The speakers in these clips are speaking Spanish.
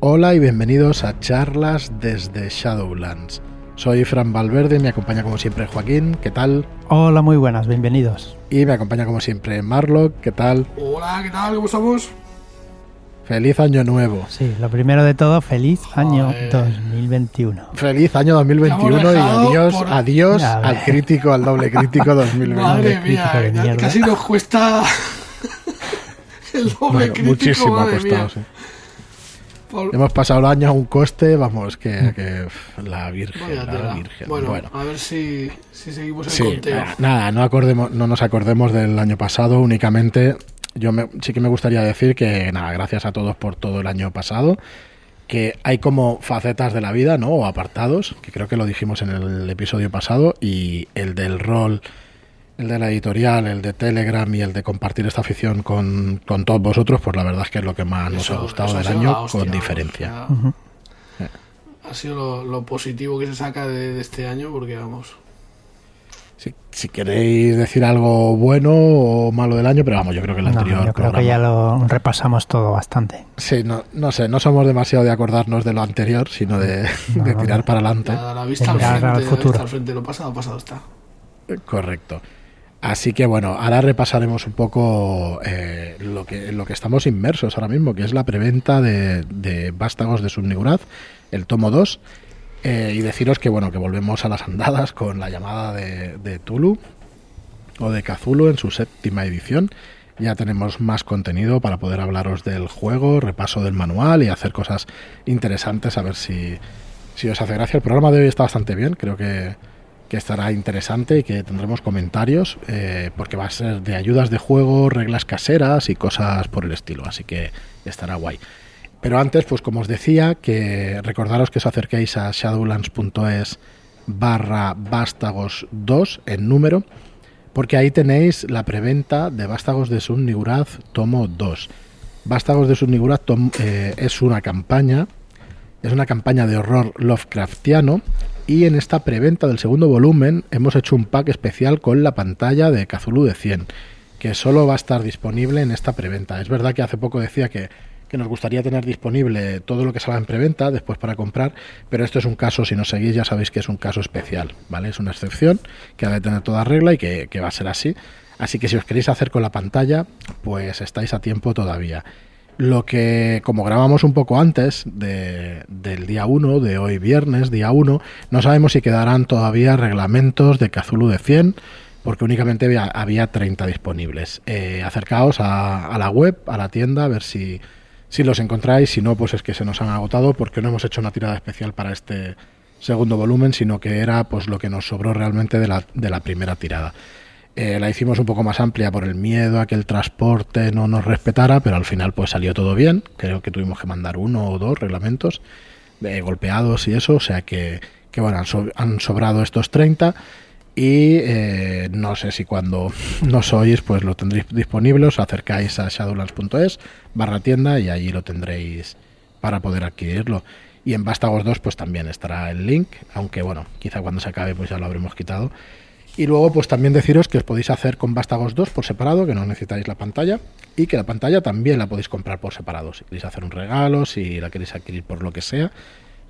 Hola y bienvenidos a charlas desde Shadowlands. Soy Fran Valverde, me acompaña como siempre Joaquín, ¿qué tal? Hola, muy buenas, bienvenidos. Y me acompaña como siempre Marlock, ¿qué tal? Hola, ¿qué tal? ¿Cómo estamos? Feliz año nuevo. Sí, lo primero de todo, feliz año Joder. 2021. Feliz año 2021 y adiós, por- adiós al crítico, al doble crítico 2020. Madre mía, casi nos cuesta el doble Bueno, crítico, muchísimo ha costado, mía. sí. Por- Hemos pasado el año a un coste, vamos, que, que f, la Virgen, la. Bueno, bueno. a ver si, si seguimos el Sí, conteo. eh, nada, no, acordemos, no nos acordemos del año pasado, únicamente yo me- sí que me gustaría decir que nada, gracias a todos por todo el año pasado, que hay como facetas de la vida, ¿no? O apartados, que creo que lo dijimos en el episodio pasado, y el del rol, el de la editorial, el de Telegram y el de compartir esta afición con, con todos vosotros, pues la verdad es que es lo que más nos Eso- ha gustado ha del año, la hostia, con diferencia. Ha sido lo, lo positivo que se saca de, de este año, porque vamos. Si, si queréis decir algo bueno o malo del año, pero vamos, yo creo que el No, anterior yo creo que ya lo repasamos todo bastante. Sí, no, no sé, no somos demasiado de acordarnos de lo anterior, sino de, No, de no, tirar no. para adelante. A la vista al mirar frente, al la futuro. vista al frente, lo pasado, pasado está. Correcto. Así que bueno, ahora repasaremos un poco eh, lo, que, lo que estamos inmersos ahora mismo, que es la preventa de, de Vástagos de Subniguraz, el tomo 2. eh, y deciros que bueno, que volvemos a las andadas con la llamada de, de Tulu o de Cthulhu en su séptima edición. Ya tenemos más contenido para poder hablaros del juego, repaso del manual y hacer cosas interesantes, a ver si, si os hace gracia. El programa de hoy está bastante bien, creo que, que estará interesante y que tendremos comentarios, eh, porque va a ser de ayudas de juego, reglas caseras y cosas por el estilo, así que estará guay. Pero antes, pues como os decía, que recordaros que os acerquéis a shadowlands.es barra vástagos 2 en número, porque ahí tenéis la preventa de Vástagos de Sun Niguraz tomo 2. Vástagos de Sun Niguraz tom- eh, es una campaña, es una campaña de horror Lovecraftiano y en esta preventa del segundo volumen hemos hecho un pack especial con la pantalla de Cthulhu de 100, que solo va a estar disponible en esta preventa. Es verdad que hace poco decía que, que nos gustaría tener disponible todo lo que salga en preventa después para comprar, pero esto es un caso, si nos seguís ya sabéis que es un caso especial, ¿vale? Es una excepción que ha de tener toda regla y que, que va a ser así. Así que si os queréis hacer con la pantalla, pues estáis a tiempo todavía. Lo que, como grabamos un poco antes de- del día 1, de hoy viernes, día 1, no sabemos si quedarán todavía reglamentos de Cthulhu de 100, porque únicamente había, había 30 disponibles. Eh, acercaos a, a la web, a la tienda, a ver si, si los encontráis. Si no, pues es que se nos han agotado, porque no hemos hecho una tirada especial para este segundo volumen, sino que era pues lo que nos sobró realmente de la, de la primera tirada. Eh, la hicimos un poco más amplia por el miedo a que el transporte no nos respetara, pero al final pues salió todo bien. Creo que tuvimos que mandar uno o dos reglamentos eh, golpeados y eso, o sea que, que bueno, han, so- han sobrado estos 30 y eh, no sé si cuando nos oís pues lo tendréis disponible, os acercáis a shadowlands.es barra tienda y allí lo tendréis para poder adquirirlo. Y en Vástagos 2 pues también estará el link, aunque bueno, quizá cuando se acabe pues ya lo habremos quitado. Y luego, pues también deciros que os podéis hacer con Vástagos 2 por separado, que no necesitáis la pantalla, y que la pantalla también la podéis comprar por separado. Si queréis hacer un regalo, si la queréis adquirir por lo que sea,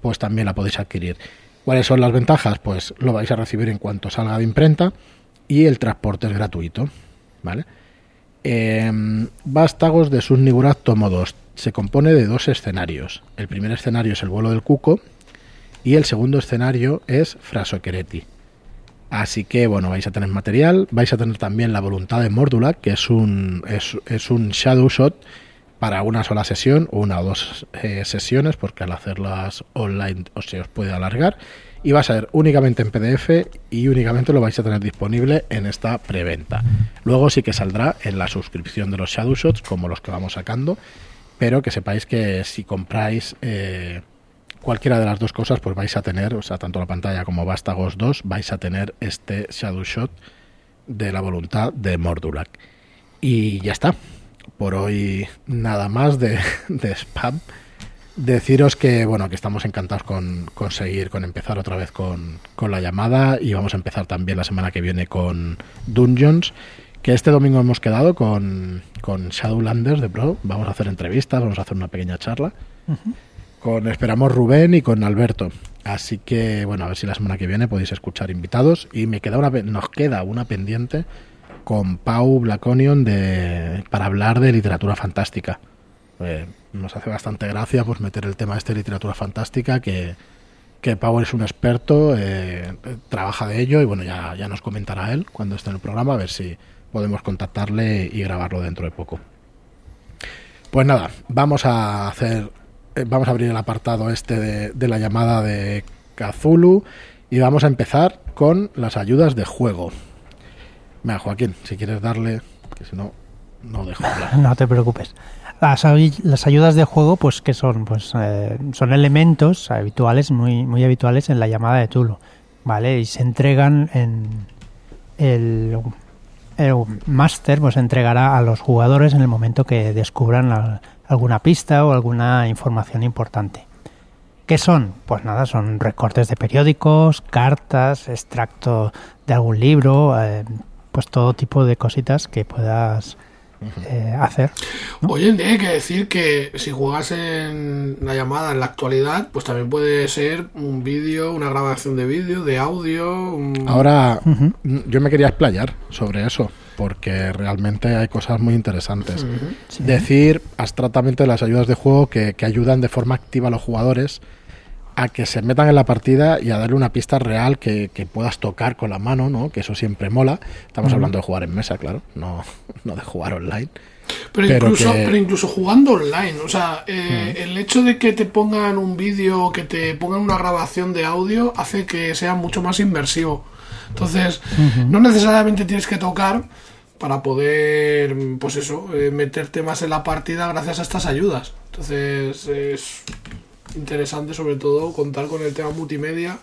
pues también la podéis adquirir. ¿Cuáles son las ventajas? Pues lo vais a recibir en cuanto salga de imprenta y el transporte es gratuito, ¿vale? Eh, Vástagos de Sunnigurat tomo 2. Se compone de dos escenarios. El primer escenario es el vuelo del cuco y el segundo escenario es Frasoquereti. Así que bueno, vais a tener material, vais a tener también la voluntad de Mordula, que es un, es, un shadow shot para una sola sesión, una o dos eh, sesiones, porque al hacerlas online o se os puede alargar. Y va a ser únicamente en PDF y únicamente lo vais a tener disponible en esta preventa. Luego sí que saldrá en la suscripción de los shadow shots, como los que vamos sacando, pero que sepáis que si compráis eh, cualquiera de las dos cosas, pues vais a tener, o sea, tanto la pantalla como Vástagos 2, vais a tener este Shadow Shot de la voluntad de Mordulak. Y ya está. Por hoy nada más de, de spam. Deciros que bueno, que estamos encantados con, con seguir, con empezar otra vez con, con la llamada y vamos a empezar también la semana que viene con Dungeons. Que este domingo hemos quedado con, con Shadowlanders de Pro. Vamos a hacer entrevistas, vamos a hacer una pequeña charla. Con esperamos Rubén y con Alberto. Así que, bueno, a ver si la semana que viene podéis escuchar invitados. Y me queda una, nos queda una pendiente con Pau Blaconion de, para hablar de literatura fantástica. Eh, nos hace bastante gracia pues meter el tema de esta literatura fantástica que, que Pau es un experto, eh, trabaja de ello y bueno, ya, ya nos comentará él cuando esté en el programa a ver si podemos contactarle y grabarlo dentro de poco. Pues nada, vamos a hacer, eh, vamos a abrir el apartado este de, la llamada de Kazulu y vamos a empezar con las ayudas de juego. Mira, Joaquín, si quieres darle, que si no, no dejo hablar. No te preocupes. Las, ay- las ayudas de juego, pues, ¿qué son? Pues eh, son elementos habituales, muy, muy habituales en la llamada de Tulu, ¿vale? Y se entregan en el, el máster, pues entregará a los jugadores en el momento que descubran al- alguna pista o alguna información importante. ¿Qué son? Pues nada, son recortes de periódicos, cartas, extracto de algún libro, eh, pues todo tipo de cositas que puedas eh, hacer. Oye, hay que decir que si juegas en la llamada en la actualidad, pues también puede ser un vídeo, una grabación de vídeo, de audio. un- Ahora, yo me quería explayar sobre eso, porque realmente hay cosas muy interesantes. Sí. Decir abstractamente las ayudas de juego que, que ayudan de forma activa a los jugadores a que se metan en la partida y a darle una pista real que, que puedas tocar con la mano, ¿no? Que eso siempre mola. Estamos hablando de jugar en mesa, claro, no, no de jugar online. Pero, Pero incluso, que- pero incluso jugando online, o sea, eh, el hecho de que te pongan un vídeo o que te pongan una grabación de audio hace que sea mucho más inmersivo. Entonces, no necesariamente tienes que tocar para poder, pues eso, eh, meterte más en la partida gracias a estas ayudas. Entonces, es interesante sobre todo contar con el tema multimedia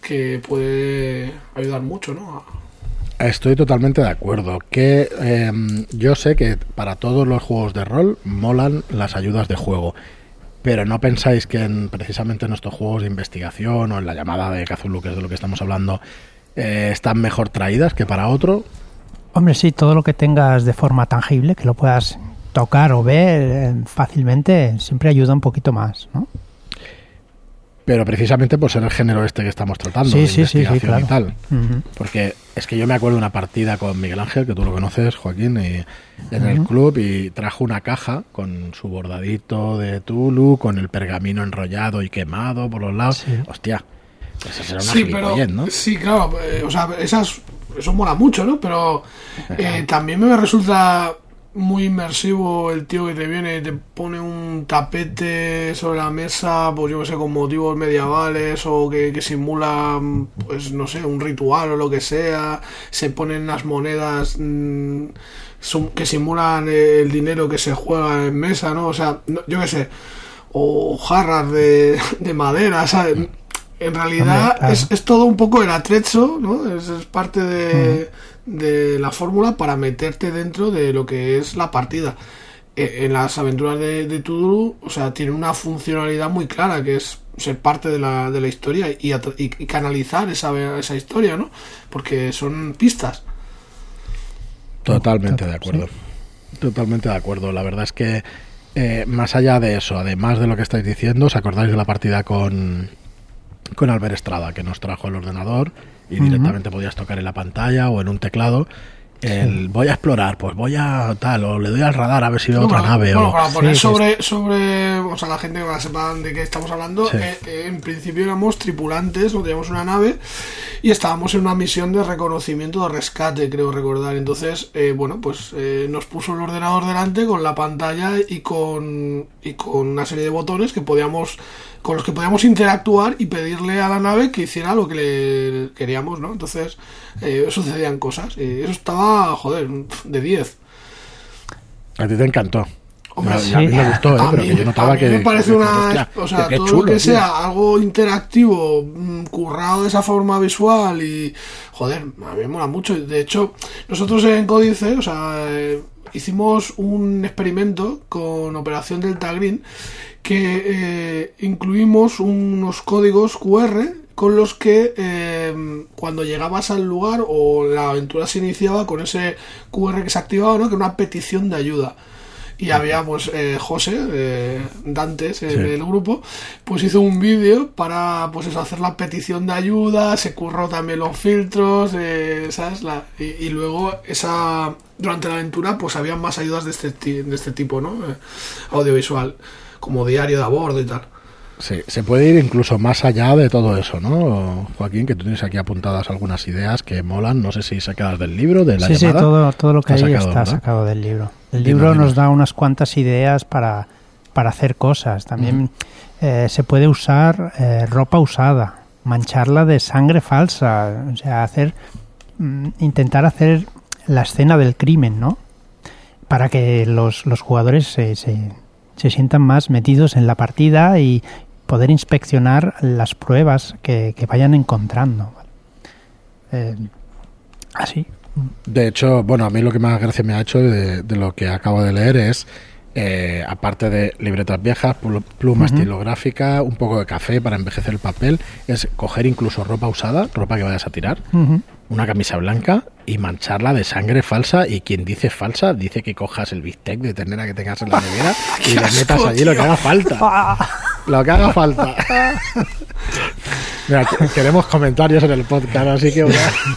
que puede ayudar mucho, ¿no? Estoy totalmente de acuerdo. Que eh, yo sé que para todos los juegos de rol molan las ayudas de juego. Pero no pensáis que en, precisamente en estos juegos de investigación o en la llamada de Cthulhu, que es de lo que estamos hablando, eh, están mejor traídas que para otro. Hombre, sí, todo lo que tengas de forma tangible, que lo puedas tocar o ver eh, fácilmente, siempre ayuda un poquito más, ¿no? Pero precisamente por ser el género este que estamos tratando, Sí, de sí, sí, sí, investigación y claro. tal. Porque es que yo me acuerdo de una partida con Miguel Ángel, que tú lo conoces, Joaquín, y en el club, y trajo una caja con su bordadito de Tulu, con el pergamino enrollado y quemado por los lados. Hostia, eso era una Sí, pero sí, claro, eh, o sea, esas, eso mola mucho, ¿no? Pero eh, también me resulta muy inmersivo el tío que te viene y te pone un tapete sobre la mesa, pues yo que sé, con motivos medievales o que, que simula, pues no sé, un ritual o lo que sea, se ponen las monedas mm, que simulan el dinero que se juega en mesa, ¿no? O sea, no- yo que sé, o jarras de, de madera, ¿sabes? En realidad Hombre, claro. es, es todo un poco el atrecho, ¿no? Es, es parte de, de la fórmula para meterte dentro de lo que es la partida. E- En las aventuras de, de Tuduru, o sea, tiene una funcionalidad muy clara, que es ser parte de la, de la historia y- y canalizar esa, esa historia, ¿no? Porque son pistas. Totalmente de acuerdo. Totalmente de acuerdo. La verdad es que eh, más allá de eso, además de lo que estáis diciendo, ¿os acordáis de la partida con, con Albert Estrada, que nos trajo el ordenador y directamente podías tocar en la pantalla o en un teclado? El voy a explorar, pues voy a tal, o le doy al radar a ver si veo No, otra nave. bueno, o... para poner Sí, sobre, sobre, o sea, la gente que sepan de qué estamos hablando, Sí. eh, eh, en principio éramos tripulantes, no teníamos una nave y estábamos en una misión de reconocimiento de rescate, creo recordar. Entonces, eh, bueno, pues eh, nos puso el ordenador delante con la pantalla y con, y con una serie de botones que podíamos con los que podíamos interactuar y pedirle a la nave que hiciera lo que le queríamos, ¿no? Entonces, eh, sucedían cosas. Y eso estaba, joder, de 10. A ti te encantó. Hombre, a, mí me gustó, ¿eh? A pero mí, que yo notaba a mí que. me parece que- una. hostia, o sea, todo chulo, lo que tío. sea algo interactivo, mm, currado de esa forma visual y. Joder, a mí me mola mucho. De hecho, nosotros en Códice, o sea, eh, hicimos un experimento con Operación Delta Green que eh, incluimos unos códigos QR con los que eh, cuando llegabas al lugar o la aventura se iniciaba con ese QR que se activaba, ¿no? Que era una petición de ayuda. Y había pues eh, José de Dantes en el grupo pues hizo un vídeo para pues eso hacer la petición de ayuda se curró también los filtros eh, ¿sabes? La, y, luego esa durante la aventura pues había más ayudas de este, de este tipo no eh, audiovisual como diario de a bordo y tal Sí, se puede ir incluso más allá de todo eso, ¿no? Joaquín, que tú tienes aquí apuntadas algunas ideas que molan, no sé si sacadas del libro, de la Sí, sí, todo, todo lo que hay está sacado del libro. El libro nos da unas cuantas ideas para, para hacer cosas. También eh, se puede usar eh, ropa usada, mancharla de sangre falsa, o sea, hacer mm, intentar hacer la escena del crimen, ¿no? Para que los, los jugadores se, se, se sientan más metidos en la partida y, poder inspeccionar las pruebas que, vayan encontrando. Eh, así. De hecho, bueno, a mí lo que más gracia me ha hecho de, lo que acabo de leer es, eh, aparte de libretas viejas, pluma estilográfica, un poco de café para envejecer el papel, es coger incluso ropa usada, ropa que vayas a tirar, una camisa blanca y mancharla de sangre falsa. Y quien dice falsa, dice que cojas el bistec de ternera que tengas en la nevera y le metas allí lo que haga falta. Lo que haga falta. Mira, queremos comentarios en el podcast, así que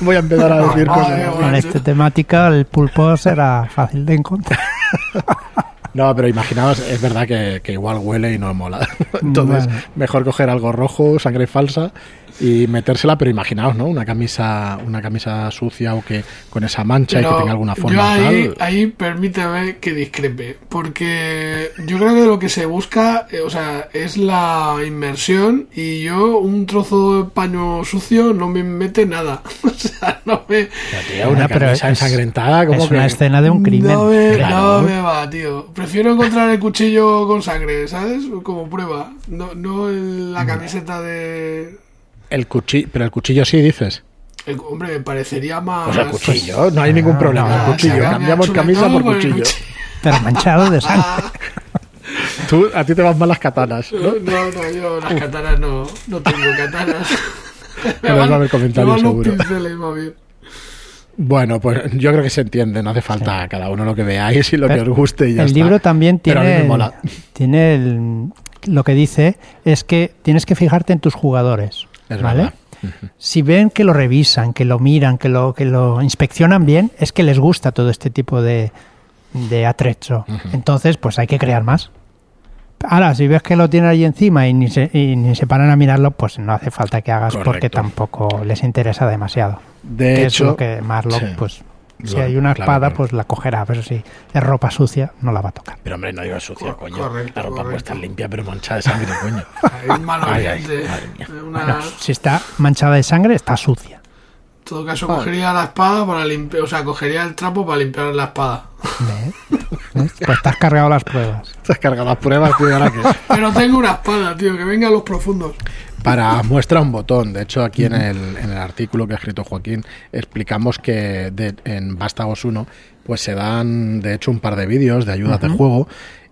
voy a, empezar a decir cosas. Con esta temática, el pulpo será fácil de encontrar. No, pero imaginaos, es verdad que, igual huele y no mola. Entonces, mejor coger algo rojo, sangre falsa, y metérsela, pero imaginaos, ¿no? Una camisa, una camisa sucia o que con esa mancha y que tenga alguna forma. Yo ahí, ahí permíteme que discrepe, porque yo creo que lo que se busca, eh, o sea, es la inmersión y yo un trozo de paño sucio no me mete nada. o sea, no me... una camisa ensangrentada como es una escena de un crimen. No me, no me va, tío. Prefiero encontrar el cuchillo con sangre, ¿sabes? Como prueba. No, no la camiseta de el cuchillo, pero el cuchillo sí dices. El, hombre, me parecería más. Pues el cuchillo, no hay ningún problema. el cuchillo, cambiamos camisa por cuchillo. Pero manchado de sangre. Tú, a ti te van mal las katanas. No, no, no yo las katanas no, no tengo katanas. me van, a haber comentarios seguro. Bueno, pues yo creo que se entiende, no hace falta a cada uno lo que veáis y lo que os guste y ya El libro también tiene, tiene el, lo que dice es que tienes que fijarte en tus jugadores. ¿Vale? Si ven que lo revisan, que lo miran, que lo, que lo inspeccionan bien, es que les gusta todo este tipo de, de atrecho. Entonces, pues hay que crear más. Ahora, si ves que lo tienen ahí encima y ni se, y ni se paran a mirarlo, pues no hace falta que hagas porque tampoco les interesa demasiado. De hecho, es lo que Marlock, pues si hay una espada, pues la cogerá, pero si es ropa sucia, no la va a tocar. Pero hombre, no digo sucia, coño. la ropa puede estar limpia, pero manchada de sangre, coño. si está manchada de sangre, está sucia. En todo caso, cogería la espada para limpiar, o sea, cogería el trapo para limpiar la espada. Pues estás cargado las pruebas. Estás cargado las pruebas, tío, Pero tengo una espada, tío, que venga a los profundos para muestra un botón. De hecho, aquí en el, en el artículo que ha escrito Joaquín explicamos que en Vástagos 1 pues se dan de hecho un par de vídeos de ayudas de juego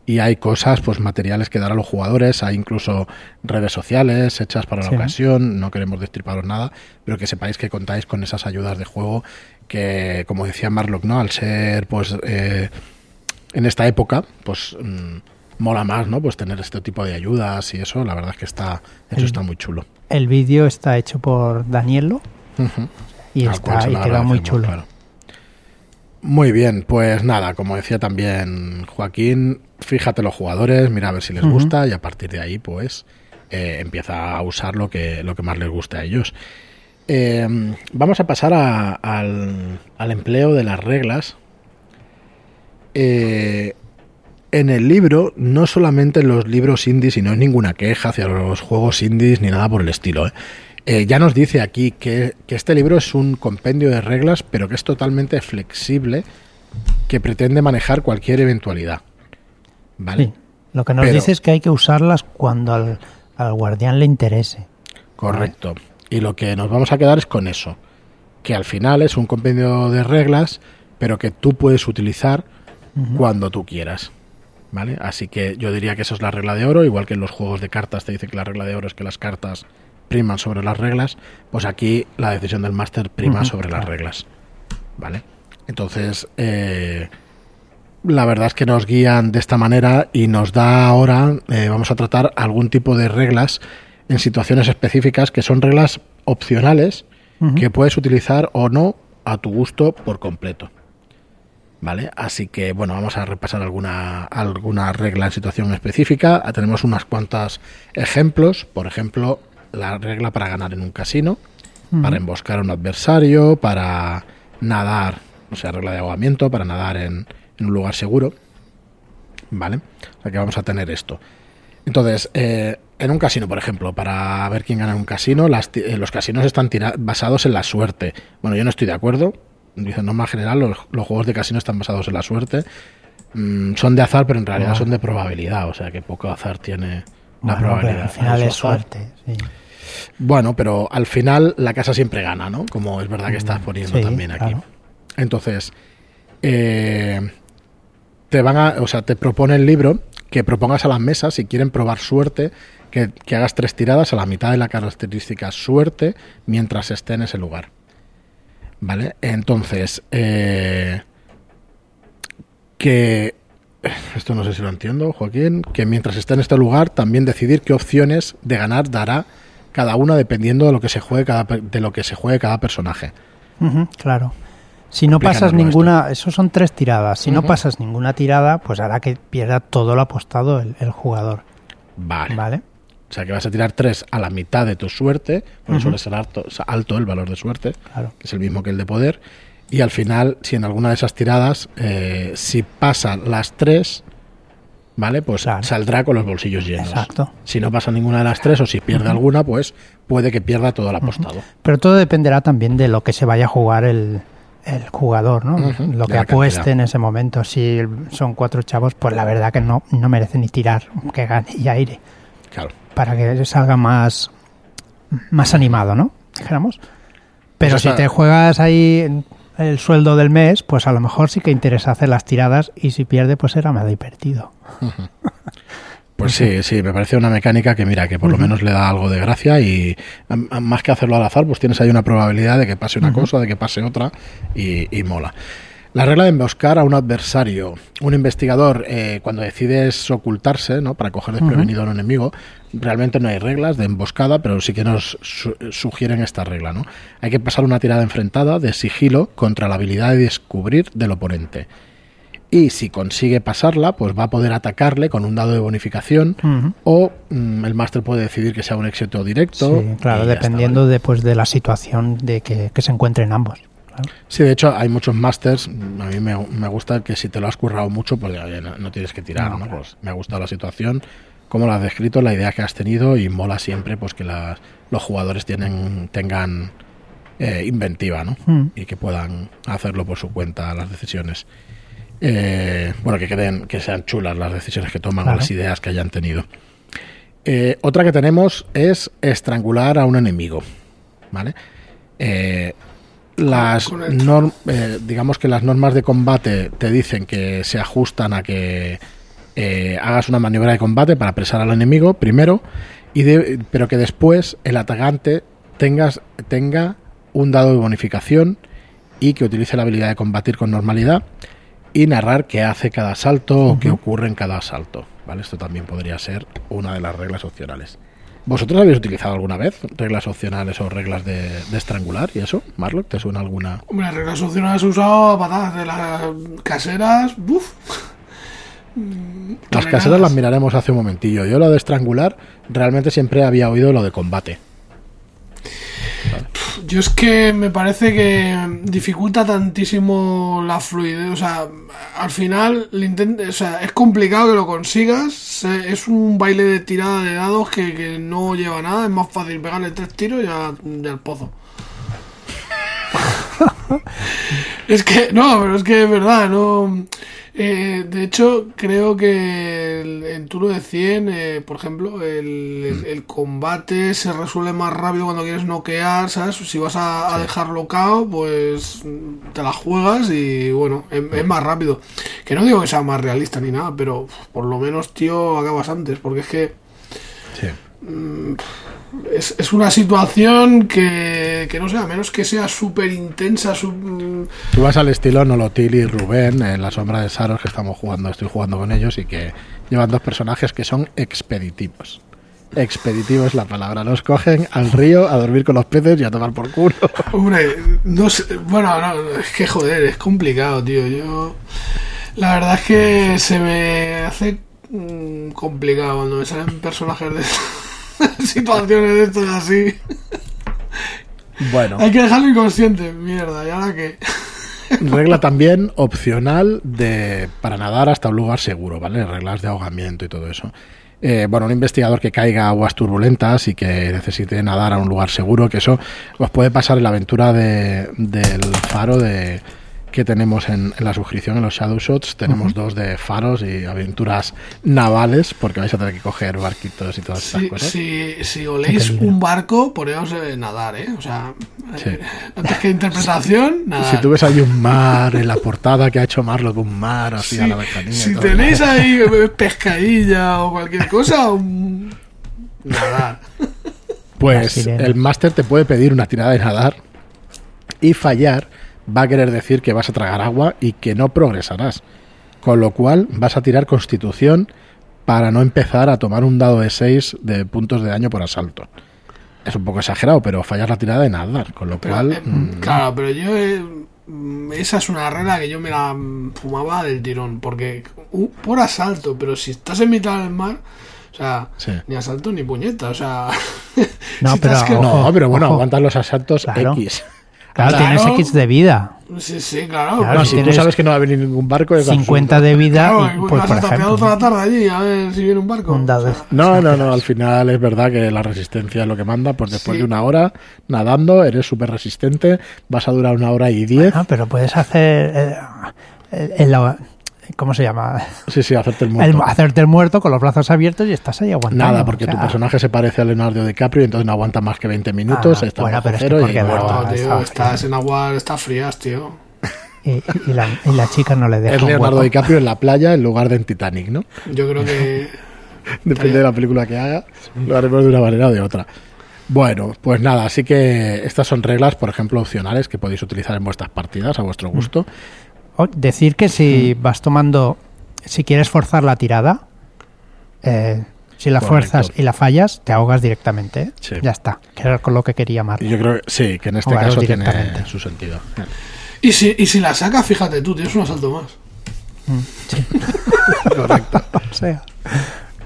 y hay cosas, pues materiales que dar a los jugadores, hay incluso redes sociales hechas para la ocasión, no queremos destriparos nada, pero que sepáis que contáis con esas ayudas de juego que, como decía Marlock, ¿no? Al ser pues eh, en esta época, pues... Mm, mola más, ¿no? Pues tener este tipo de ayudas y eso, la verdad es que está, eso está muy chulo. El vídeo está hecho por Danielo y, está, y queda muy chulo. Muy bien, pues nada, como decía también Joaquín, fíjate los jugadores, mira a ver si les gusta y a partir de ahí, pues eh, empieza a usar lo que, lo que más les guste a ellos. Eh, vamos a pasar al, al, empleo de las reglas. Eh, en el libro, no solamente en los libros indies, y no es ninguna queja hacia los juegos indies ni nada por el estilo. ¿eh? Eh, ya nos dice aquí que, este libro es un compendio de reglas, pero que es totalmente flexible, que pretende manejar cualquier eventualidad. ¿Vale? Lo que nos dice es que hay que usarlas cuando al, guardián le interese. Correcto. Y lo que nos vamos a quedar es con eso. Que al final es un compendio de reglas, pero que tú puedes utilizar cuando tú quieras. ¿Vale? Así que yo diría que esa es la regla de oro, igual que en los juegos de cartas te dice que la regla de oro es que las cartas priman sobre las reglas, pues aquí la decisión del máster prima sobre las reglas, ¿vale? Entonces, eh, la verdad es que nos guían de esta manera y nos da ahora, eh, vamos a tratar algún tipo de reglas en situaciones específicas que son reglas opcionales que puedes utilizar o no a tu gusto por completo. ¿Vale? Así que, bueno, vamos a repasar alguna, alguna regla en situación específica. Tenemos unas cuantas ejemplos. Por ejemplo, la regla para ganar en un casino, para emboscar a un adversario, para nadar, o sea, regla de ahogamiento, para nadar en, en un lugar seguro. ¿Vale? O sea que vamos a tener esto. Entonces, eh, en un casino, por ejemplo, para ver quién gana en un casino, eh, los casinos están basados en la suerte. Bueno, yo no estoy de acuerdo. Dice norma general, los, juegos de casino están basados en la suerte. Mm, son de azar, pero en realidad son de probabilidad. O sea que poco azar tiene la probabilidad. al final es suerte. Bueno, pero al final la casa siempre gana, ¿no? Como es verdad que estás mm, poniendo también aquí. Entonces, eh, te van a, o sea, te propone el libro que propongas a las mesas, si quieren probar suerte, que, hagas tres tiradas a la mitad de la característica suerte mientras esté en ese lugar. ¿Vale? Entonces, eh, que... Esto no sé si lo entiendo, Joaquín. Que mientras esté en este lugar, también decidir qué opciones de ganar dará cada una dependiendo de lo que se juegue cada, de lo que se juegue cada personaje. claro. Si no pasas ninguna, eso son tres tiradas. Si no pasas ninguna tirada, pues hará que pierda todo lo apostado el, jugador. Vale. Vale. O sea que vas a tirar tres a la mitad de tu suerte, porque suele ser alto, alto, el valor de suerte, que es el mismo que el de poder. Y al final, si en alguna de esas tiradas, eh, si pasan las tres, ¿vale? Pues saldrá con los bolsillos llenos. Exacto. Si no pasa ninguna de las tres o si pierde alguna, pues puede que pierda todo el apostado. Pero todo dependerá también de lo que se vaya a jugar el, el jugador, ¿no? Lo que apueste en ese momento. Si son cuatro chavos, pues la verdad que no, no merece ni tirar, que gane y aire. Claro. Para que salga más, más animado, ¿no? Dijéramos. Pero si te juegas ahí el sueldo del mes, pues a lo mejor sí que interesa hacer las tiradas y si pierde, pues será más divertido. Pues sí, sí, me parece una mecánica que mira, que por lo menos le da algo de gracia y más que hacerlo al azar, pues tienes ahí una probabilidad de que pase una cosa, de que pase otra y, mola. La regla de emboscar a un adversario, un investigador, eh, cuando decides ocultarse, ¿no? Para coger desprevenido a un enemigo, realmente no hay reglas de emboscada, pero sí que nos sugieren esta regla, ¿no? Hay que pasar una tirada enfrentada de sigilo contra la habilidad de descubrir del oponente y si consigue pasarla, pues va a poder atacarle con un dado de bonificación o mm, el máster puede decidir que sea un éxito directo. Sí, claro, dependiendo después de la situación de que, se encuentren ambos. Sí, de hecho hay muchos másters, a mí me, gusta que si te lo has currado mucho, pues no, tienes que tirar, no, Pues me ha gustado la situación, cómo lo has descrito, la idea que has tenido y mola siempre pues que los jugadores tienen, tengan eh, inventiva, ¿no? Y que puedan hacerlo por su cuenta las decisiones. Eh, bueno, que queden, que sean chulas las decisiones que toman o las ideas que hayan tenido. Eh, otra que tenemos es estrangular a un enemigo. ¿Vale? Eh, las digamos que las normas de combate te dicen que se ajustan a que hagas una maniobra de combate para apresar al enemigo primero, y pero que después el atacante tengas, tenga un dado de bonificación y que utilice la habilidad de combatir con normalidad y narrar qué hace cada salto o qué ocurre en cada salto. ¿vale? Esto también podría ser una de las reglas opcionales. ¿Vosotros habéis utilizado alguna vez reglas opcionales o reglas de, estrangular y eso? Marlock, ¿te suena alguna? Hombre, reglas opcionales he usado a patadas de las caseras. ¡buf! Las caseras las miraremos hace un momentillo. Yo lo de estrangular realmente siempre había oído lo de combate. Yo es que me parece que dificulta tantísimo la fluidez. O sea, al final o sea, es complicado que lo consigas. Es un baile de tirada de dados que, no lleva nada. Es más fácil pegarle tres tiros y, al pozo. es que, no, pero es que es verdad, no. Eh, de hecho, creo que en Turo de 100, eh, por ejemplo, el, combate se resuelve más rápido cuando quieres noquear, ¿sabes? Si vas a, dejarlo cao, pues te la juegas y bueno, es, más rápido. Que no digo que sea más realista ni nada, pero por lo menos, tío, acabas antes, porque es que... Sí. Mm, es, es una situación que, que no sé, a menos que sea súper intensa. sub- Tú vas al estilo Nolotil y Rubén en la sombra de Saros que estamos jugando, estoy jugando con ellos y que llevan dos personajes que son expeditivos. Expeditivo es la palabra. Los cogen al río a dormir con los peces y a tomar por culo. Hombre, no sé. Bueno, no, es que joder, es complicado, tío. Yo. La verdad es que se me hace mm, complicado cuando me salen personajes de situaciones de estas así. Bueno, Hay que dejarlo inconsciente, mierda, y ahora que. regla también opcional de para nadar hasta un lugar seguro, ¿vale? Reglas de ahogamiento y todo eso. Eh, bueno, un investigador que caiga a aguas turbulentas y que necesite nadar a un lugar seguro, que eso os puede pasar en la aventura de- del faro de que tenemos en, en la suscripción en los Shadow Shots. Tenemos dos de faros y aventuras navales, porque vais a tener que coger barquitos y todas estas Si, cosas. si, si oléis un barco, poneos a nadar, ¿eh? O sea, Sí. eh, antes que interpretación, nadar. Si tú ves ahí un mar en la portada que ha hecho Marlock, un mar así a la y si todo. tenéis ahí eh, pescadilla o cualquier cosa, un... nadar. Pues el máster te puede pedir una tirada de nadar y fallar va a querer decir que vas a tragar agua y que no progresarás. Con lo cual vas a tirar constitución para no empezar a tomar un dado de 6 de puntos de daño por asalto. Es un poco exagerado, pero fallar la tirada de nadar. Con lo Pero, cual... eh, mm, claro, pero yo. eh, mm, esa es una regla que yo me la mm, fumaba del tirón. Porque uh, por asalto, pero si estás en mitad del mar. O sea, Sí. ni asalto ni puñeta. O sea. No, si pero- has que- ojo. No, pero bueno, aguantan los asaltos Claro. X. Claro, Claro. tienes X de vida. Sí, sí, claro. Claro, No, si tú sabes que no va a venir ningún barco... Es 50 absurdo. de vida, Claro, y, pues, vas por a ejemplo. toda la tarde allí a ver si viene un barco. Un dado. O sea, No, no, no, al final es verdad que la resistencia es lo que manda, pues después Sí. de una hora nadando eres súper resistente, vas a durar una hora y diez, Ah, pero puedes hacer. eh, el- el- ¿Cómo se llama? sí, sí, hacerte el El- muerto. hacerte el muerto con los brazos abiertos y estás ahí aguantando. Nada, porque O sea, tu personaje se parece a Leonardo DiCaprio y entonces no aguanta más que 20 minutos, Ah, está bueno, pero es que cero porque y no- muerto. muerto, tío, está estás en agua, estás frías, tío. Y, y la, y la chica no le deja. Es un Leonardo hueco. DiCaprio en la playa en lugar de en Titanic, ¿no? Yo creo que. Depende de la película que haga, lo haremos de una manera o de otra. Bueno, pues nada, así que estas son reglas, por ejemplo, opcionales que podéis utilizar en vuestras partidas a vuestro gusto. O decir que si vas tomando. Si quieres forzar la tirada, eh, si la Correcto. fuerzas y la fallas, te ahogas directamente. ¿eh? Sí. Ya está. Que era con lo que quería Mar. Y yo creo que sí, que en este Jugaros caso tiene su sentido. Y si, y si la sacas, fíjate tú, tienes un asalto más. Correcto. O sea,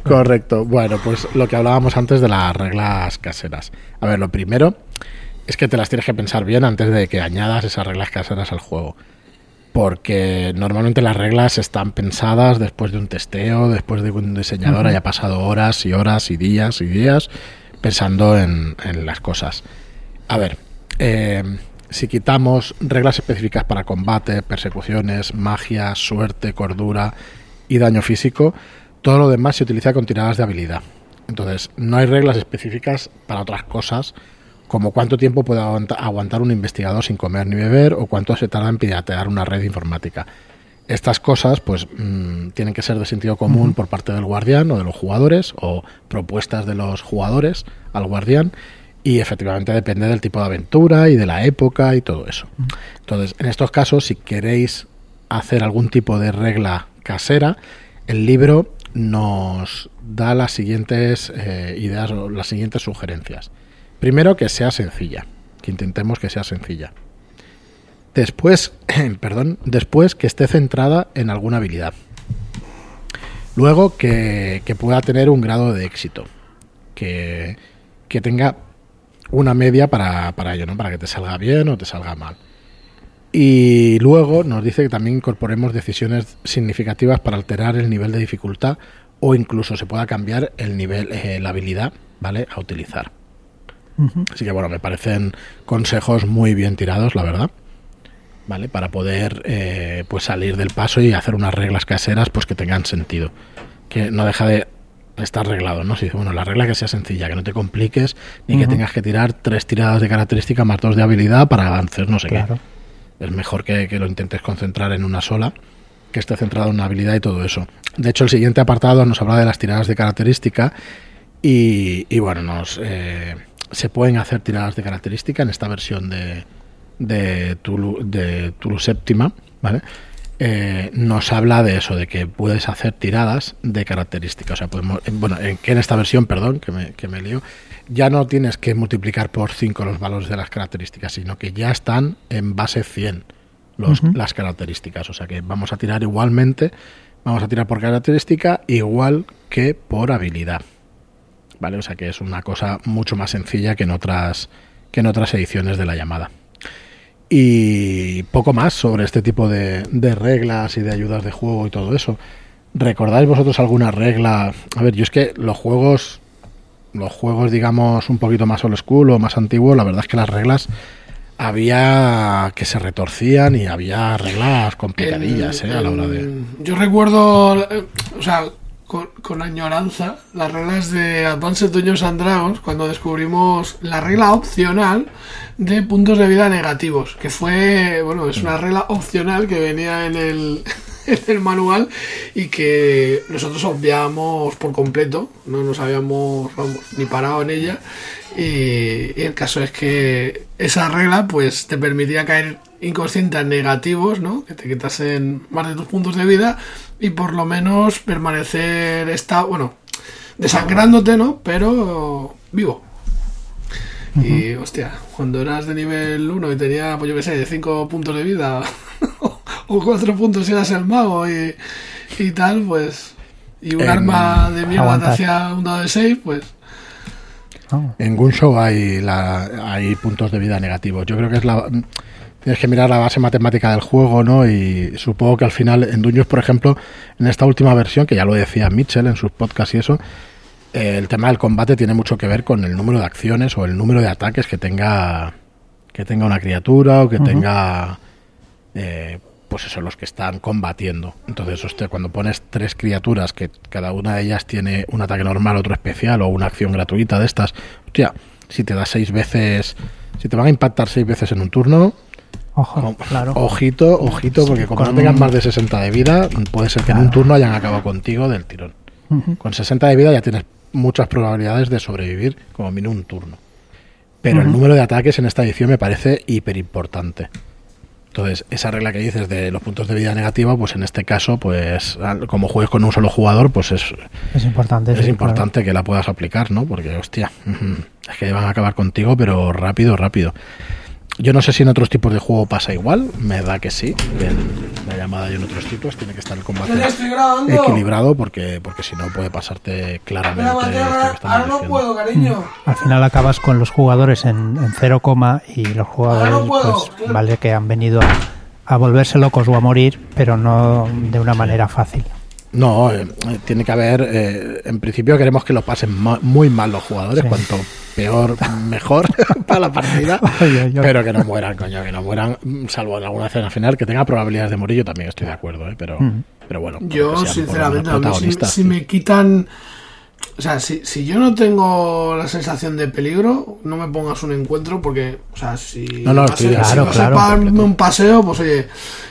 Correcto. Bueno, pues lo que hablábamos antes de las reglas caseras. A ver, lo primero es que te las tienes que pensar bien antes de que añadas esas reglas caseras al juego. Porque normalmente las reglas están pensadas después de un testeo, después de que un diseñador haya pasado horas y horas y días y días pensando en, en las cosas. A ver, eh, si quitamos reglas específicas para combate, persecuciones, magia, suerte, cordura y daño físico, todo lo demás se utiliza con tiradas de habilidad. Entonces, no hay reglas específicas para otras cosas, como cuánto tiempo puede aguanta- aguantar un investigador sin comer ni beber o cuánto se tarda en piratear una red informática. Estas cosas, pues, mm, tienen que ser de sentido común por parte del guardián o de los jugadores, o propuestas de los jugadores al guardián, y efectivamente depende del tipo de aventura y de la época y todo eso. Entonces, en estos casos, si queréis hacer algún tipo de regla casera, el libro nos da las siguientes eh, ideas o las siguientes sugerencias. Primero, que sea sencilla, que intentemos que sea sencilla. Después, perdón, después que esté centrada en alguna habilidad. Luego, que, pueda tener un grado de éxito, que, que tenga una media para, para ello, ¿no? Para que te salga bien o te salga mal. Y luego nos dice que también incorporemos decisiones significativas para alterar el nivel de dificultad o incluso se pueda cambiar el nivel, eh, la habilidad, ¿vale? A utilizar. Así que bueno, me parecen consejos muy bien tirados, la verdad. ¿Vale? Para poder eh, pues salir del paso y hacer unas reglas caseras pues que tengan sentido. Que no deja de estar arreglado, ¿no? Si dice, bueno, la regla que sea sencilla, que no te compliques, ni que tengas que tirar tres tiradas de característica más dos de habilidad para avanzar, no sé Claro. qué. Es mejor que, que lo intentes concentrar en una sola, que esté centrado en una habilidad y todo eso. De hecho, el siguiente apartado nos habla de las tiradas de característica Y, y bueno, nos eh, se pueden hacer tiradas de característica en esta versión de, de, Tulu, de Tulu Séptima, ¿vale? Eh, nos habla de eso, de que puedes hacer tiradas de características. O sea, podemos, bueno, en, que en esta versión, perdón, que me, que me lío, ya no tienes que multiplicar por 5 los valores de las características, sino que ya están en base 100 los, Ujú. las características. O sea que vamos a tirar igualmente, vamos a tirar por característica igual que por habilidad. ¿Vale? O sea que es una cosa mucho más sencilla que en otras, que en otras ediciones de la llamada. Y poco más sobre este tipo de, de reglas y de ayudas de juego y todo eso. ¿Recordáis vosotros alguna regla? A ver, yo es que los juegos, los juegos, digamos, un poquito más old school o más antiguos, la verdad es que las reglas había que se retorcían y había reglas complicadillas, ¿eh? A la hora de. Yo recuerdo, eh, o sea, con, con añoranza, las reglas de Advanced Dungeons and Dragons cuando descubrimos la regla opcional de puntos de vida negativos, que fue, bueno, es una regla opcional que venía en el, en el manual y que nosotros obviamos por completo, no nos habíamos ni parado en ella. Y, el caso es que esa regla pues te permitía caer inconsciente a negativos, ¿no? Que te quitasen más de tus puntos de vida y por lo menos permanecer está bueno, desangrándote, ¿no? Pero vivo. Y hostia, cuando eras de nivel 1 y tenía, pues yo qué sé, 5 puntos de vida o 4 puntos si eras el mago y, y tal, pues y un arma de mierda te aguantar. hacía un dado de 6, pues ¿no? En Gunshow hay, la, hay puntos de vida negativos. Yo creo que es la. Tienes que mirar la base matemática del juego, ¿no? Y supongo que al final, en Dungeons, por ejemplo, en esta última versión, que ya lo decía Mitchell en sus podcasts y eso, eh, el tema del combate tiene mucho que ver con el número de acciones o el número de ataques que tenga que tenga una criatura o que tenga eh, pues eso los que están combatiendo entonces hostia, cuando pones tres criaturas que cada una de ellas tiene un ataque normal otro especial o una acción gratuita de estas hostia si te das seis veces si te van a impactar seis veces en un turno Ojo, claro. ojito ojito porque como Con no tengan un- más de 60 de vida puede ser que en un turno hayan acabado contigo del tirón con 60 de vida ya tienes muchas probabilidades de sobrevivir como mínimo un turno. Pero el número de ataques en esta edición me parece hiper importante. Entonces, esa regla que dices de los puntos de vida negativa, pues en este caso, pues como juegues con un solo jugador, pues es, Es importante. es sí, importante que la puedas aplicar, ¿no? Porque, hostia, es que van a acabar contigo, pero rápido, rápido. Yo no sé si en otros tipos de juego pasa igual, me da que sí, en la llamada y en otros tipos tiene que estar el combate equilibrado porque porque si no puede pasarte claramente que estamos diciendo. cariño. claro. Al final acabas con los jugadores en, en cero coma y los jugadores Ahora no puedo. pues vale que han venido a, a volverse locos o a morir, pero no de una manera fácil. No, eh, eh, tiene que haber. eh, en principio queremos que lo pasen ma- muy mal los jugadores. Sí. Cuanto peor, mejor para la partida. Ay, ay, ay. Pero que no mueran, coño, que no mueran, salvo en alguna escena final, que tenga probabilidades de morir. Yo también estoy de acuerdo, ¿eh? pero, Mm. pero bueno. Yo, sinceramente, menos a mí, si, me quitan. O sea, si, si yo no tengo la sensación de peligro, no me pongas un encuentro porque, o sea, si No, no, a- de si vas claro. a un paseo, pues oye,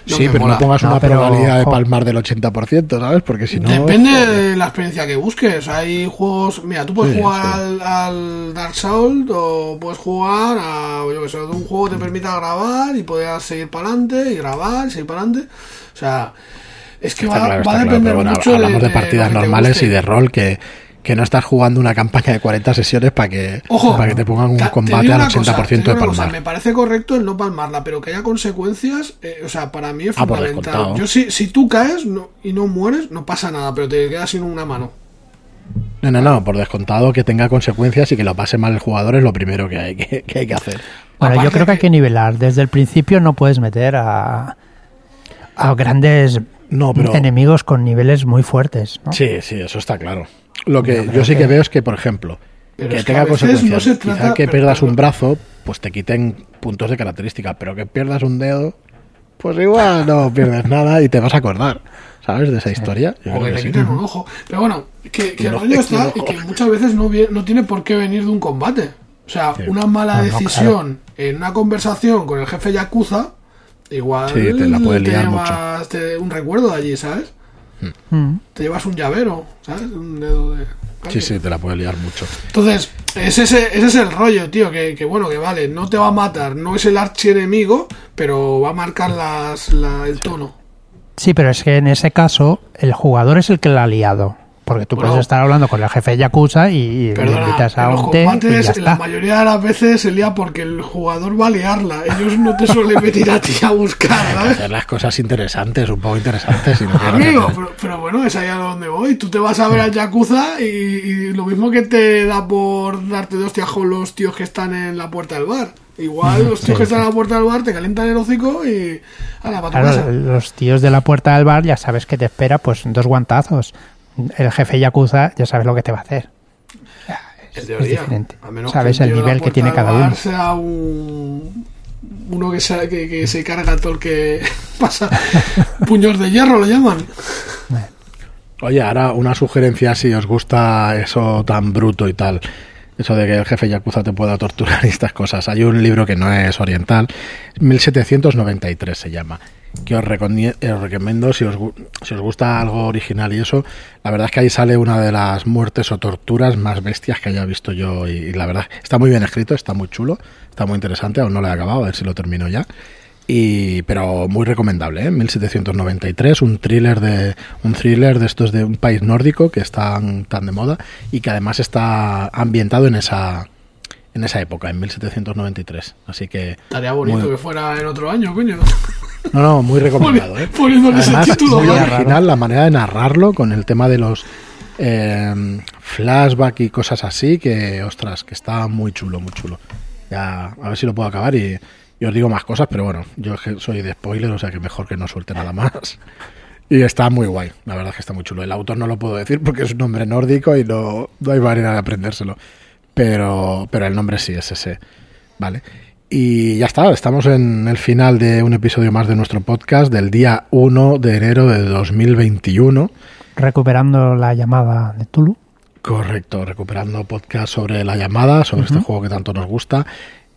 no sí, me pero mola. no pongas No, una pero, probabilidad de palmar del 80%, ¿sabes? Porque si no. Depende joder. de la experiencia que busques. Hay juegos. Mira, tú puedes Sí, jugar sí. Al, al Dark Souls o puedes jugar a. Yo que sé, un juego que te permita grabar y poder seguir para adelante y grabar y seguir para adelante. O sea, es que Está va, claro, va a claro, depender pero bueno, mucho hablamos de, de, partidas normales y de rol que, que no estás jugando una campaña de 40 sesiones para que, Ojo, para que te pongan un te combate al una 80% cosa, de cosa, palmar. me parece correcto el no palmarla, pero que haya consecuencias, eh, o sea, para mí es Ah, fundamental. Yo si, si tú caes no- y no mueres, no pasa nada, pero te quedas sin una mano. No, no, no, por descontado que tenga consecuencias y que lo pase mal el jugador es lo primero que hay que, que hay que hacer. Bueno, yo creo que hay que- que nivelar. Desde el principio no puedes meter a, a grandes No, pero enemigos con niveles muy fuertes. ¿no? sí, sí, eso está claro. Lo que Yo sí que veo es que, por ejemplo, Pero que es tenga consecuencias. no se Quizá que pero- pierdas un brazo, pues te quiten puntos de característica, pero que pierdas un dedo, pues igual no pierdes nada y te vas a acordar, ¿sabes? De esa historia. Yo O que que te sí. quiten un ojo. Pero bueno, que, el rollo está y que muchas veces no, no tiene por qué venir de un combate. O sea, Sí. una mala decisión en una conversación con el jefe Yakuza, igual Sí, te la puede liar llevas te- un recuerdo de allí, ¿sabes? Mm. Te llevas un llavero, ¿sabes? Un dedo de... Sí, sí, te la puede liar mucho. Entonces, ese, ese, ese es el rollo, tío, que, que bueno, que vale, no te va a matar, no es el archienemigo, pero va a marcar las, la- el tono. Sí, pero es que en ese caso el jugador es el que la ha liado. Porque tú Bueno. puedes estar hablando con el jefe de Yakuza y, le Perdona, invitas a un té y ya la mayoría de las veces se lía porque el jugador va a liarla. Ellos no te suelen venir a ti a buscar. Hacer las cosas interesantes, un poco interesantes. y no quieres Amigo, pero, pero bueno, es ahí a donde voy. Tú te vas a ver al Yakuza y, y lo mismo que te da por darte de hostias con los tíos que están en la puerta del bar. Igual los tíos que están en la puerta del bar te calientan el hocico y... Tu casa. Claro, los tíos de la puerta del bar ya sabes que te espera pues dos guantazos. El jefe Yakuza ya sabes lo que te va a hacer. Teoría, diferente. a menos Sabes que el nivel que tiene cada uno. sea un... Uno que, sea- que, que se carga todo el que pasa. Puños de hierro lo llaman. Oye, ahora una sugerencia si os gusta eso tan bruto y tal. Eso de que el jefe Yakuza te pueda torturar y estas cosas. Hay un libro que no es oriental, 1793 se llama, que os, eh, os recomiendo si os, si os gusta algo original y eso. La verdad es que ahí sale una de las muertes o torturas más bestias que haya visto yo y, y la verdad está muy bien escrito, está muy chulo, está muy interesante, aún no lo he acabado, a ver si lo termino ya. Y, pero muy recomendable, ¿eh? 1793, un thriller de un thriller de estos de un país nórdico que están tan de moda y que además está ambientado en esa en esa época, en 1793. Así que Estaría bonito Muy- que fuera en otro año, coño. no, no, muy recomendado, ¿eh? Poniéndole ese Además, título, muy original la manera de narrarlo con el tema de los eh, flashback y cosas así que, ostras, que está muy chulo, muy chulo. Ya, a ver si lo puedo acabar y, y os digo más cosas, pero bueno, yo soy de spoiler, o sea que mejor que no suelte nada más. Y está muy guay, la verdad es que está muy chulo. El autor no lo puedo decir porque es un nombre nórdico y no, no hay manera de aprendérselo. Pero, pero el nombre sí es ese. Vale. Y ya está, estamos en el final de un episodio más de nuestro podcast del día 1 de enero de 2021. Recuperando la llamada de Tulu. Correcto, recuperando podcast sobre la llamada, sobre este juego que tanto nos gusta.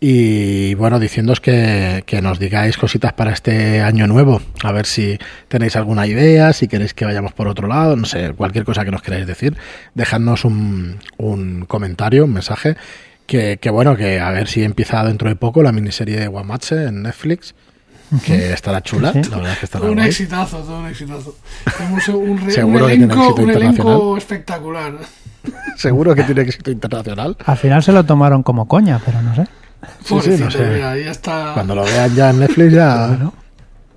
Y bueno, diciéndoos que, que nos digáis cositas para este año nuevo. A ver si tenéis alguna idea, si queréis que vayamos por otro lado, no sé, cualquier cosa que nos queráis decir. Dejadnos un, un comentario, un mensaje. Que, que bueno, que a ver si empieza dentro de poco la miniserie de Guamatse en Netflix. Que estará chula, Sí. la verdad es que estará Todo un guay. exitazo, todo un exitazo. Tenemos un, re- un Seguro que tiene elenco, éxito un elenco espectacular. Seguro que tiene éxito internacional. Al final se lo tomaron como coña, pero no sé. Sí, sí, no Pobrecito, sé. mira, ahí está. Cuando lo vean ya en Netflix ya.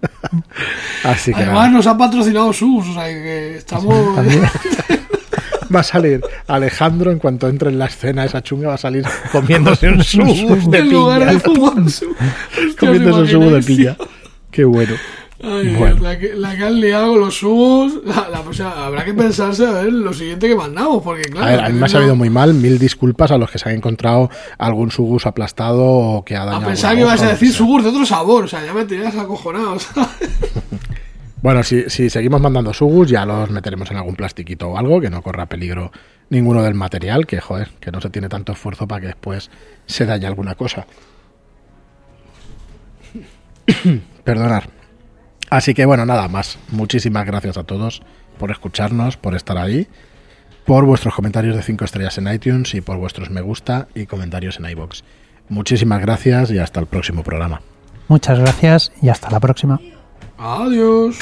Así que Además nos ha patrocinado Sus, o sea que estamos... También. va a salir Alejandro en cuanto entre en la escena esa chunga va a salir comiéndose un subo de lugar de fumar su... Hostia, Comiéndose un ¿os subo de tío? Qué bueno. Ay, Bueno. la, que, la que han liado con los subos, la, la- o sea, habrá que pensarse a ver lo siguiente que mandamos, porque claro... A ver, a mí me ha sabido muy mal. Mil disculpas a los que se han encontrado algún subus aplastado o que ha A dañado. pensar alguna que ibas a decir subos de otro sabor, o sea, ya me tenías acojonado, ¿sabes? Bueno, si, si seguimos mandando sugus, ya los meteremos en algún plastiquito o algo que no corra peligro ninguno del material, que joder, que no se tiene tanto esfuerzo para que después se dañe alguna cosa. Perdonar. Así que bueno, nada más. Muchísimas gracias a todos por escucharnos, por estar ahí, por vuestros comentarios de 5 estrellas en iTunes y por vuestros me gusta y comentarios en iBox. Muchísimas gracias y hasta el próximo programa. Muchas gracias y hasta la próxima. Adiós.